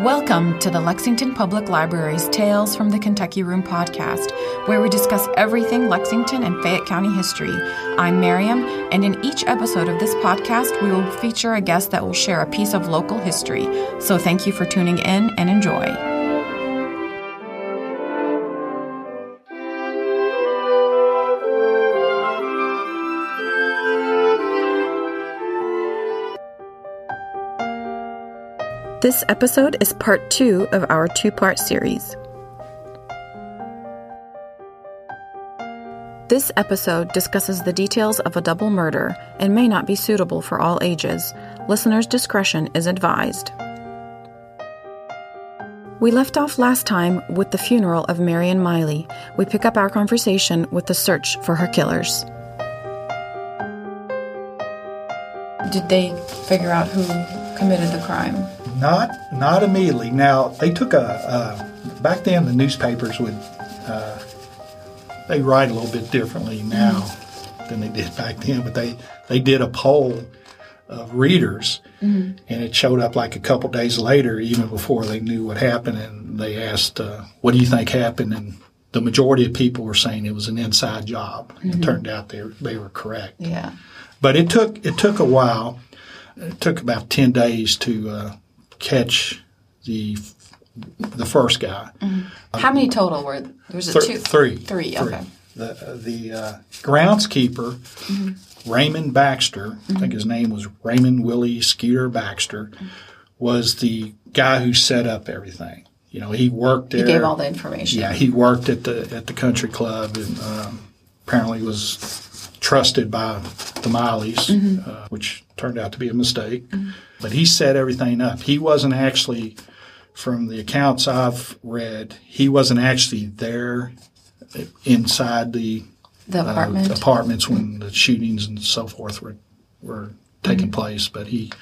Welcome to the Lexington Public Library's Tales from the Kentucky Room podcast, where we discuss everything Lexington and Fayette County history. I'm Miriam, and in each episode of this podcast, we will feature a guest that will share a piece of local history. So thank you for tuning in and enjoy. This episode is part two of our two part series. This episode discusses the details of a double murder and may not be suitable for all ages. Listener's discretion is advised. We left off last time with the funeral of Marion Miley. We pick up our conversation with the search for her killers. Did they figure out who committed the crime? Not not immediately. Now they took a uh, back then the newspapers would uh, they write a little bit differently now mm-hmm. than they did back then, but they they did a poll of readers, mm-hmm. and it showed up like a couple days later, even before they knew what happened, and they asked, uh, "What do you think happened?" and the majority of people were saying it was an inside job. Mm-hmm. It turned out they they were correct. Yeah, but it took it took a while. It took about ten days to uh, catch the the first guy. Mm-hmm. How many total were there? Was it Th- two? Three. Three. Three. Okay. The the uh, groundskeeper mm-hmm. Raymond Baxter, mm-hmm. I think his name was Raymond Willie Skeeter Baxter, was the guy who set up everything. You know, he worked there. He gave all the information. Yeah, he worked at the at the country club and um, apparently was trusted by the Mileys, mm-hmm. uh, which turned out to be a mistake. Mm-hmm. But he set everything up. He wasn't actually, from the accounts I've read, he wasn't actually there inside the, the apartment. uh, apartments when the shootings and so forth were were taking mm-hmm. place. But he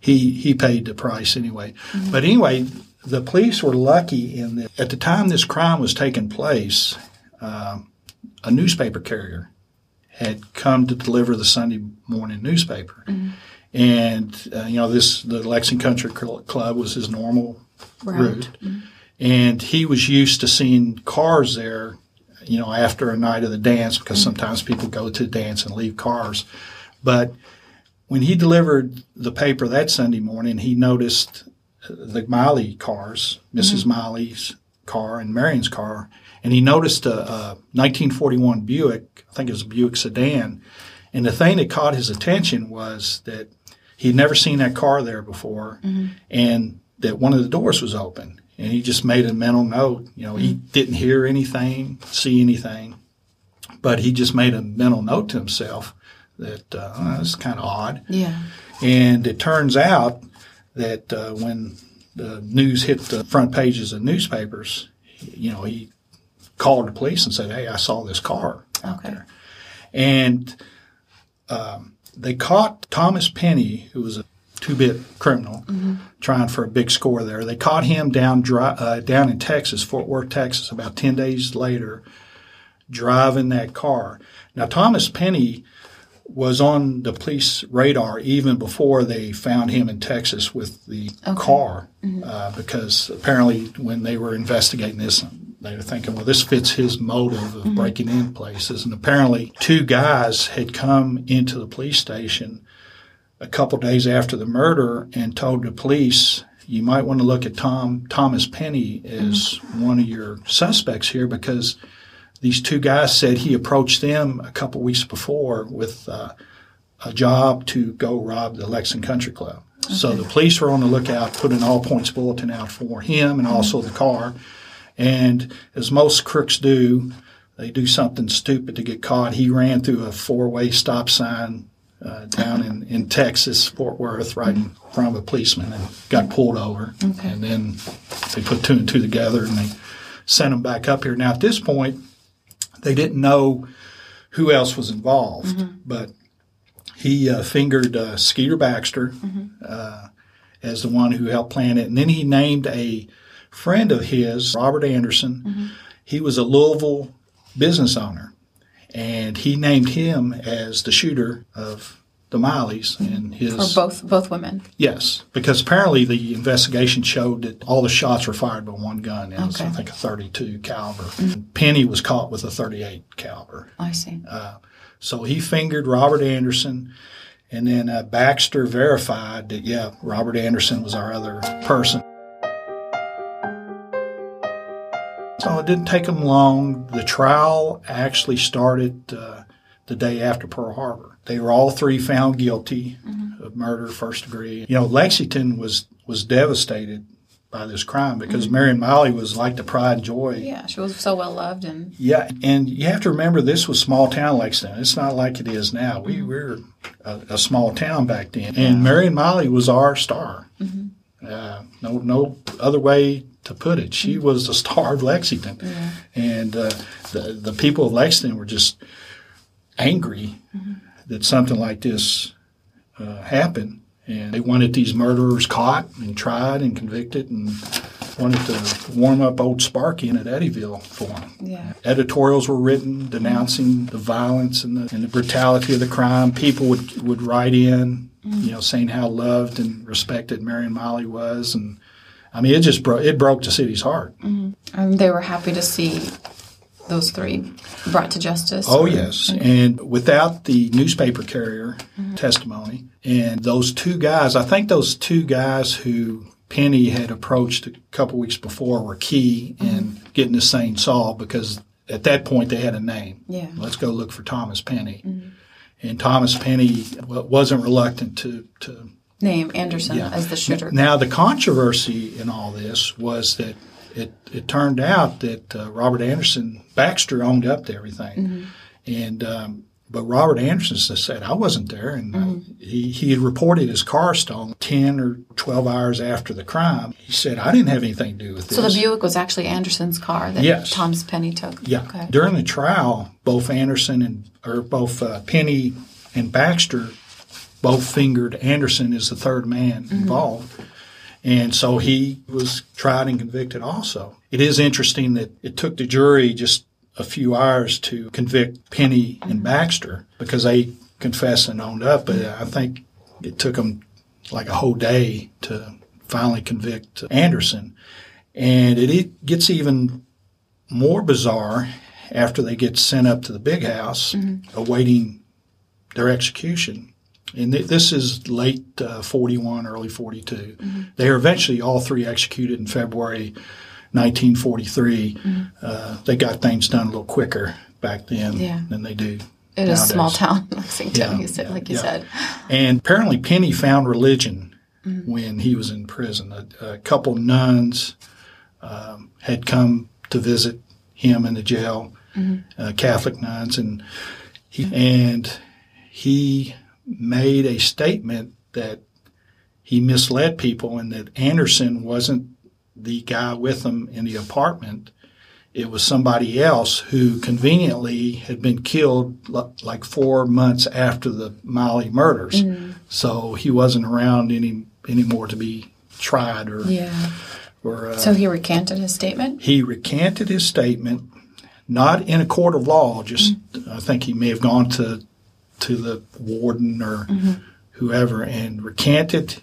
he he paid the price anyway. Mm-hmm. But anyway, the police were lucky in that at the time this crime was taking place, uh, a newspaper carrier had come to deliver the Sunday morning newspaper. Mm-hmm. And, uh, you know, this, the Lexington Country Club was his normal right. route. Mm-hmm. And he was used to seeing cars there, you know, after a night of the dance, because mm-hmm. sometimes people go to the dance and leave cars. But when he delivered the paper that Sunday morning, he noticed the Miley cars, missus mm-hmm. Miley's car and Marion's car, and he noticed a, a 1941 Buick, I think it was a Buick sedan. And the thing that caught his attention was that he'd never seen that car there before, mm-hmm. and that one of the doors was open. And he just made a mental note. You know, mm-hmm. he didn't hear anything, see anything, but he just made a mental note to himself that uh, oh, that's kind of odd. Yeah. And it turns out that uh, when the news hit the front pages of newspapers, you know, he called the police and said, "Hey, I saw this car out okay. there," and um, they caught Thomas Penny, who was a two-bit criminal, mm-hmm. trying for a big score there. They caught him down dry, uh, down in Texas, Fort Worth, Texas, about ten days later, driving that car. Now Thomas Penny was on the police radar even before they found him in Texas with the okay. car, mm-hmm. uh, because apparently when they were investigating this, they were thinking, well, this fits his motive of mm-hmm. breaking in places. And apparently, two guys had come into the police station a couple days after the murder and told the police, you might want to look at Tom Thomas Penny as mm-hmm. one of your suspects here because these two guys said he approached them a couple weeks before with uh, a job to go rob the Lexington Country Club. Okay. So the police were on the lookout, put an all points bulletin out for him and mm-hmm. also the car. And as most crooks do, they do something stupid to get caught. He ran through a four way stop sign uh, down in, in Texas, Fort Worth, right in front of a policeman and got pulled over. Okay. And then they put two and two together and they sent him back up here. Now, at this point, they didn't know who else was involved, mm-hmm. but he uh, fingered uh, Skeeter Baxter mm-hmm. Uh, as the one who helped plan it. And then he named a friend of his, Robert Anderson. Mm-hmm. He was a Louisville business owner, and he named him as the shooter of the Mileys and his. Or both both women. Yes, because apparently the investigation showed that all the shots were fired by one gun. It was, Okay. I think, a 32 caliber. Penny was caught with a 38 caliber. I see. So he fingered Robert Anderson, and then uh, Baxter verified that, yeah, Robert Anderson was our other person. So it didn't take them long. The trial actually started uh, the day after Pearl Harbor. They were all three found guilty mm-hmm. of murder, first degree. You know, Lexington was was devastated by this crime because mm-hmm. Marion Miley was like the pride and joy yeah, she was so well loved and yeah, and you have to remember this was small town Lexington. It's not like it is now. We mm-hmm. were a, a small town back then, and Marion Miley was our star. Uh, no, no other way to put it. She was the star of Lexington, and uh, the the people of Lexington were just angry that something like this uh, happened, and they wanted these murderers caught and tried and convicted, and wanted to warm up old Sparky in at Eddyville for them. Yeah. editorials were written denouncing the violence and the, and the brutality of the crime. People would would write in, you know, saying how loved and respected Marion Miley was, and I mean, it just broke it broke the city's heart. Mm-hmm. And they were happy to see those three brought to justice. Oh or- yes, and without the newspaper carrier mm-hmm. testimony and those two guys, I think those two guys who Penny had approached a couple weeks before were key mm-hmm. in getting this thing solved because at that point they had a name. Yeah. Let's go look for Thomas Penny. And Thomas Penny wasn't reluctant to, to Name Anderson Yeah. as the shooter. now, the controversy in all this was that it, it turned out that uh, Robert Anderson, Baxter owned up to everything. And, um, but Robert Anderson said, I wasn't there. And uh, he, he had reported his car stolen 10 or 12 hours after the crime. He said, I didn't have anything to do with this. so the Buick was actually Anderson's car that Yes. Thomas Penny took. Yeah. Okay. During the trial, both Anderson and or both uh, Penny and Baxter both fingered Anderson as the third man involved. And so he was tried and convicted also. It is interesting that it took the jury just a few hours to convict Penny and Baxter because they confessed and owned up. But I think it took them like a whole day to finally convict Anderson. And it, it gets even more bizarre after they get sent up to the big house awaiting their execution. And th- this is late uh, 41, early 42. They are eventually all three executed in February 1943. Uh, they got things done a little quicker back then Yeah. than they do. It is a small nowadays. town Lexington, Yeah, you said, like you said. And apparently, Penny found religion when he was in prison. A, a couple nuns um, had come to visit him in the jail, uh, Catholic nuns, and he and he made a statement that he misled people and that Anderson wasn't the guy with them in the apartment. It was somebody else who conveniently had been killed l- like four months after the Miley murders. Mm. So he wasn't around any anymore to be tried or, Yeah. or uh, So he recanted his statement? he recanted his statement, not in a court of law. Just mm. I think he may have gone to to the warden or mm-hmm. whoever and recanted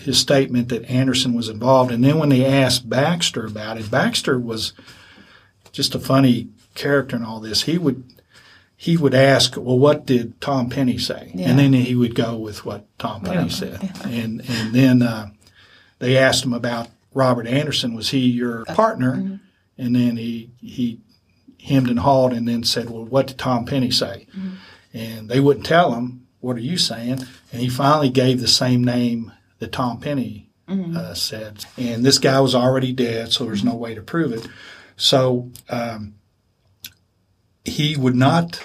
his statement that Anderson was involved. And then when they asked Baxter about it, Baxter was just a funny character in all this. He would he would ask, "Well, what did Tom Penny say?" Yeah. And then he would go with what Tom Penny said. And and then uh, they asked him about Robert Anderson. Was he your uh, partner? Mm-hmm. And then he he hemmed and hawed, and then said, "Well, what did Tom Penny say?" Mm-hmm. And they wouldn't tell him. What are you saying? And he finally gave the same name that Tom Penny uh, said. And this guy was already dead, so there's no way to prove it. So um, he would not.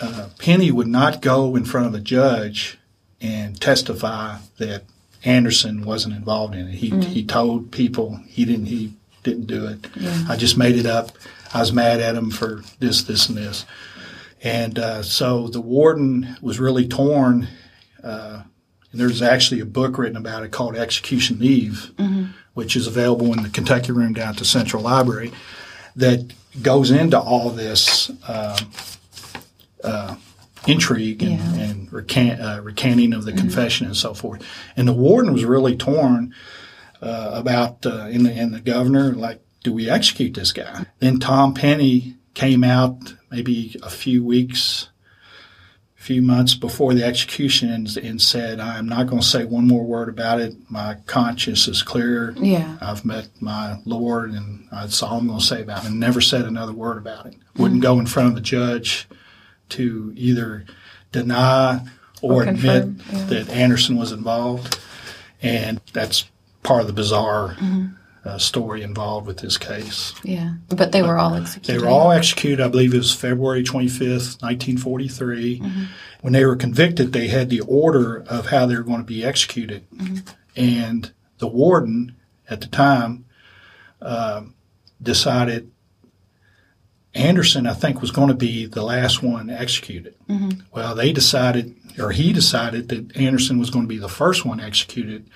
Uh, Penny would not go in front of a judge and testify that Anderson wasn't involved in it. He he told people he didn't he didn't do it. I just made it up. I was mad at him for this, this, and this. And uh, so the warden was really torn. Uh, there's actually a book written about it called Execution Eve, which is available in the Kentucky Room down at the Central Library, that goes into all this um, uh, intrigue and, Yeah. and recant, uh, recanting of the confession and so forth. And the warden was really torn uh, about uh, in the in the governor like, do we execute this guy? Then Tom Penny came out maybe a few weeks, few months before the execution and, and said, I'm not going to say one more word about it. My conscience is clear. Yeah. I've met my Lord, and that's all I'm going to say about it. And never said another word about it. Wouldn't go in front of the judge to either deny or, Or admit yeah. that Anderson was involved. And that's part of the bizarre Mm-hmm. Uh, story involved with this case. Yeah. But they were all executed. They were all executed, I believe it was February 25th, 1943. When they were convicted, they had the order of how they were going to be executed. And the warden at the time um, decided Anderson, I think, was going to be the last one executed. Well, they decided, or he decided, that Anderson was going to be the first one executed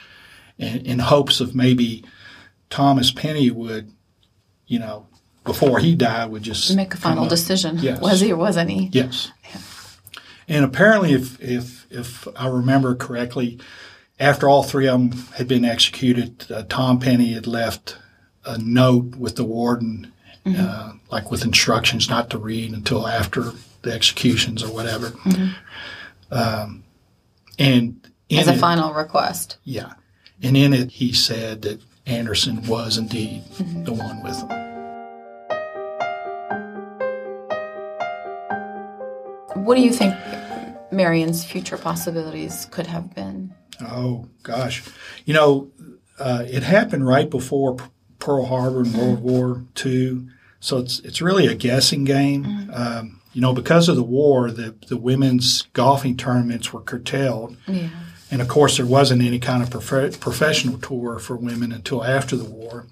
in, in hopes of maybe Thomas Penny would, you know, before he died, would just Make a final decision. Yes. Was he or wasn't he? Yes. And apparently, if, if, if I remember correctly, after all three of them had been executed, uh, Tom Penny had left a note with the warden, uh, like with instructions not to read until after the executions or whatever. Um, and in As a it- final request. yeah. And in it, he said that Anderson was indeed the one with them. What do you think Marion's future possibilities could have been? Oh, gosh. You know, uh, it happened right before P- Pearl Harbor and World War II. So it's, it's really a guessing game. Um, you know, because of the war, the, the women's golfing tournaments were curtailed. Yeah. And of course, there wasn't any kind of prof- professional tour for women until after the war.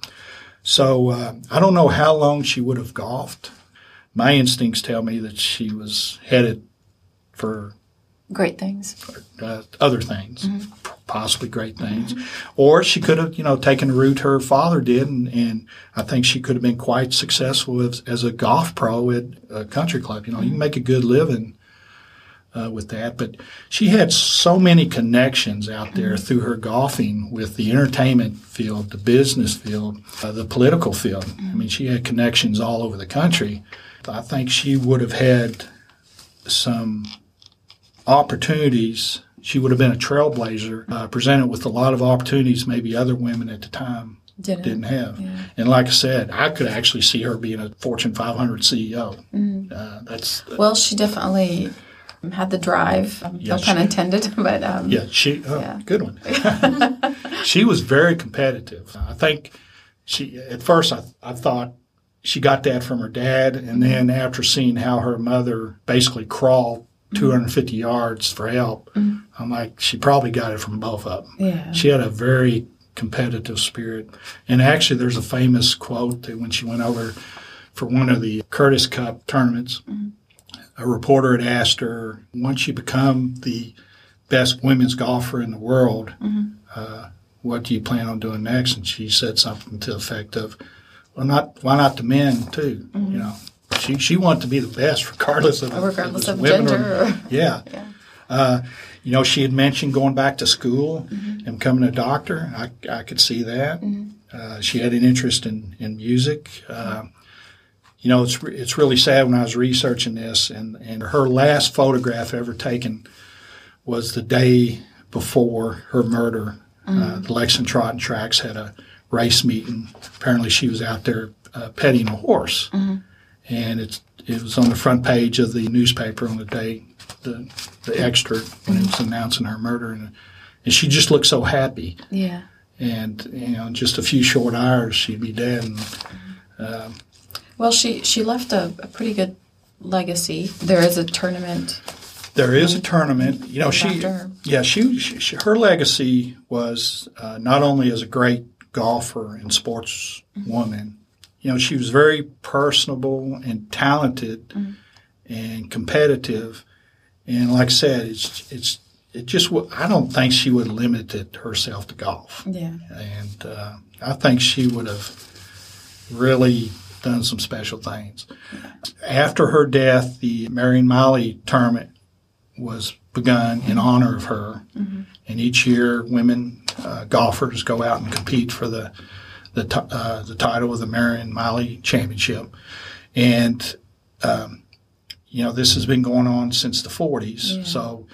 So uh, I don't know how long she would have golfed. My instincts tell me that she was headed for Great things. uh, other things, possibly great things, or she could have, you know, taken the route her father did, and, and I think she could have been quite successful as, as a golf pro at a country club. You know, you can make a good living uh, with that, but she had so many connections out there through her golfing with the entertainment field, the business field, uh, the political field. I mean, she had connections all over the country. I think she would have had some opportunities. She would have been a trailblazer, uh, presented with a lot of opportunities maybe other women at the time Didn't. didn't have. Yeah. And like I said, I could actually see her being a Fortune 500 CEO. Mm-hmm. Uh, that's Well, she definitely had the drive. Um, no Yes, pun she- intended, but um, yeah, she oh, Yeah. good one. she was very competitive. I think she at first I, I thought she got that from her dad, and then after seeing how her mother basically crawled 250 yards for help, I'm like she probably got it from both of them. Yeah. She had a very competitive spirit. And actually, there's a famous quote that when she went over for one of the Curtis Cup tournaments, a reporter had asked her, once you become the best women's golfer in the world, uh, what do you plan on doing next? And she said something to the effect of, well, not why not the men too? You know, she she wanted to be the best, regardless of regardless of gender. Or, or- yeah. Yeah. Uh, you know, she had mentioned going back to school Mm-hmm. and becoming a doctor. I, I could see that. Uh, she had an interest in, in music. Uh, you know, it's, it's really sad when I was researching this, and, and her last photograph ever taken was the day before her murder. Uh, mm-hmm. the Lexington Tracks had a race meeting. Apparently, she was out there uh, petting a horse, mm-hmm. and it's it was on the front page of the newspaper on the day the the extra when it was mm-hmm. announcing her murder, and, and she just looked so happy. yeah. And you know, in just a few short hours, she'd be dead. And um, Well, she she left a, a pretty good legacy. There is a tournament. There is a tournament. You know, she, her. yeah, she, she, she her legacy was uh, not only as a great golfer and sportswoman. You know, she was very personable and talented and competitive. And like I said, it's it's it just I don't think she would have limited herself to golf. Yeah. and uh, I think she would have really done some special things. After her death, the Marion Miley tournament was begun in honor of her. Mm-hmm. And each year, women uh, golfers go out and compete for the the, t- uh, the title of the Marion Miley Championship. And um, you know, this has been going on since the 40s. Yeah. So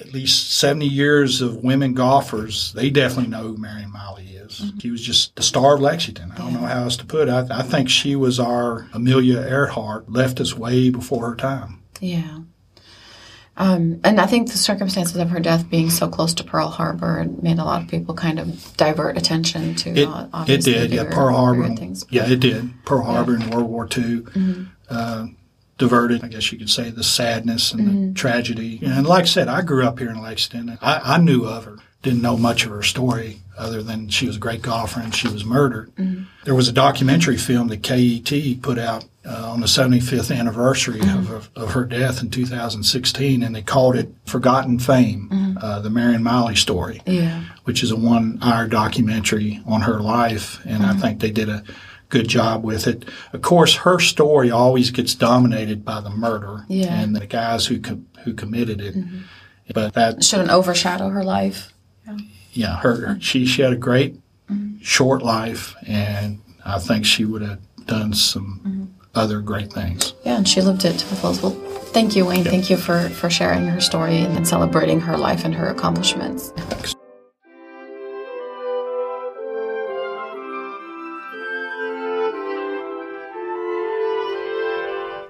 at least 70 years of women golfers, they definitely know who Marion Miley is. Mm-hmm. She was just the star of Lexington. I don't know how else to put it. I, I think she was our Amelia Earhart, left us way before her time. Yeah. Um, and I think the circumstances of her death being so close to Pearl Harbor made a lot of people kind of divert attention to it. Uh, it did, yeah. Pearl Harbor, things. yeah, it did. Pearl Harbor yeah. in World War II. Mm-hmm. Uh, diverted, I guess you could say, the sadness and mm-hmm. the tragedy. And like I said, I grew up here in Lexington. I, I, knew of her, didn't know much of her story other than she was a great golfer and she was murdered. Mm-hmm. There was a documentary film that KET put out uh, on the 75th anniversary mm-hmm. of, of, her death in 2016, and they called it Forgotten Fame, mm-hmm. uh, the Marion Miley story, yeah. which is a one hour documentary on her life. And I mm-hmm. think they did a good job with it. Of course, her story always gets dominated by the murder yeah. and the guys who com- who committed it. Mm-hmm. But that shouldn't overshadow her life. Yeah, yeah her she she had a great mm-hmm. short life, and I think she would have done some mm-hmm. other great things. Yeah, and she lived it to the fullest. Well, thank you, Wayne. Thank you for for sharing her story and celebrating her life and her accomplishments. Thanks.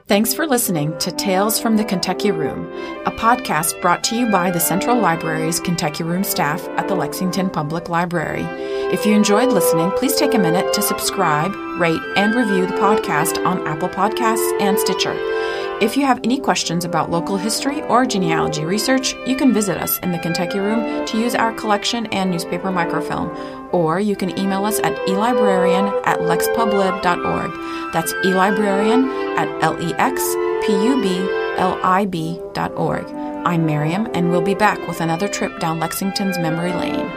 Thanks for listening to Tales from the Kentucky Room, a podcast brought to you by the Central Library's Kentucky Room staff at the Lexington Public Library. If you enjoyed listening, please take a minute to subscribe, rate, and review the podcast on Apple Podcasts and Stitcher. If you have any questions about local history or genealogy research, you can visit us in the Kentucky Room to use our collection and newspaper microfilm, or you can email us at elibrarian at lexpublib.org. That's elibrarian at lexpublib.org. I'm Miriam, and we'll be back with another trip down Lexington's memory lane.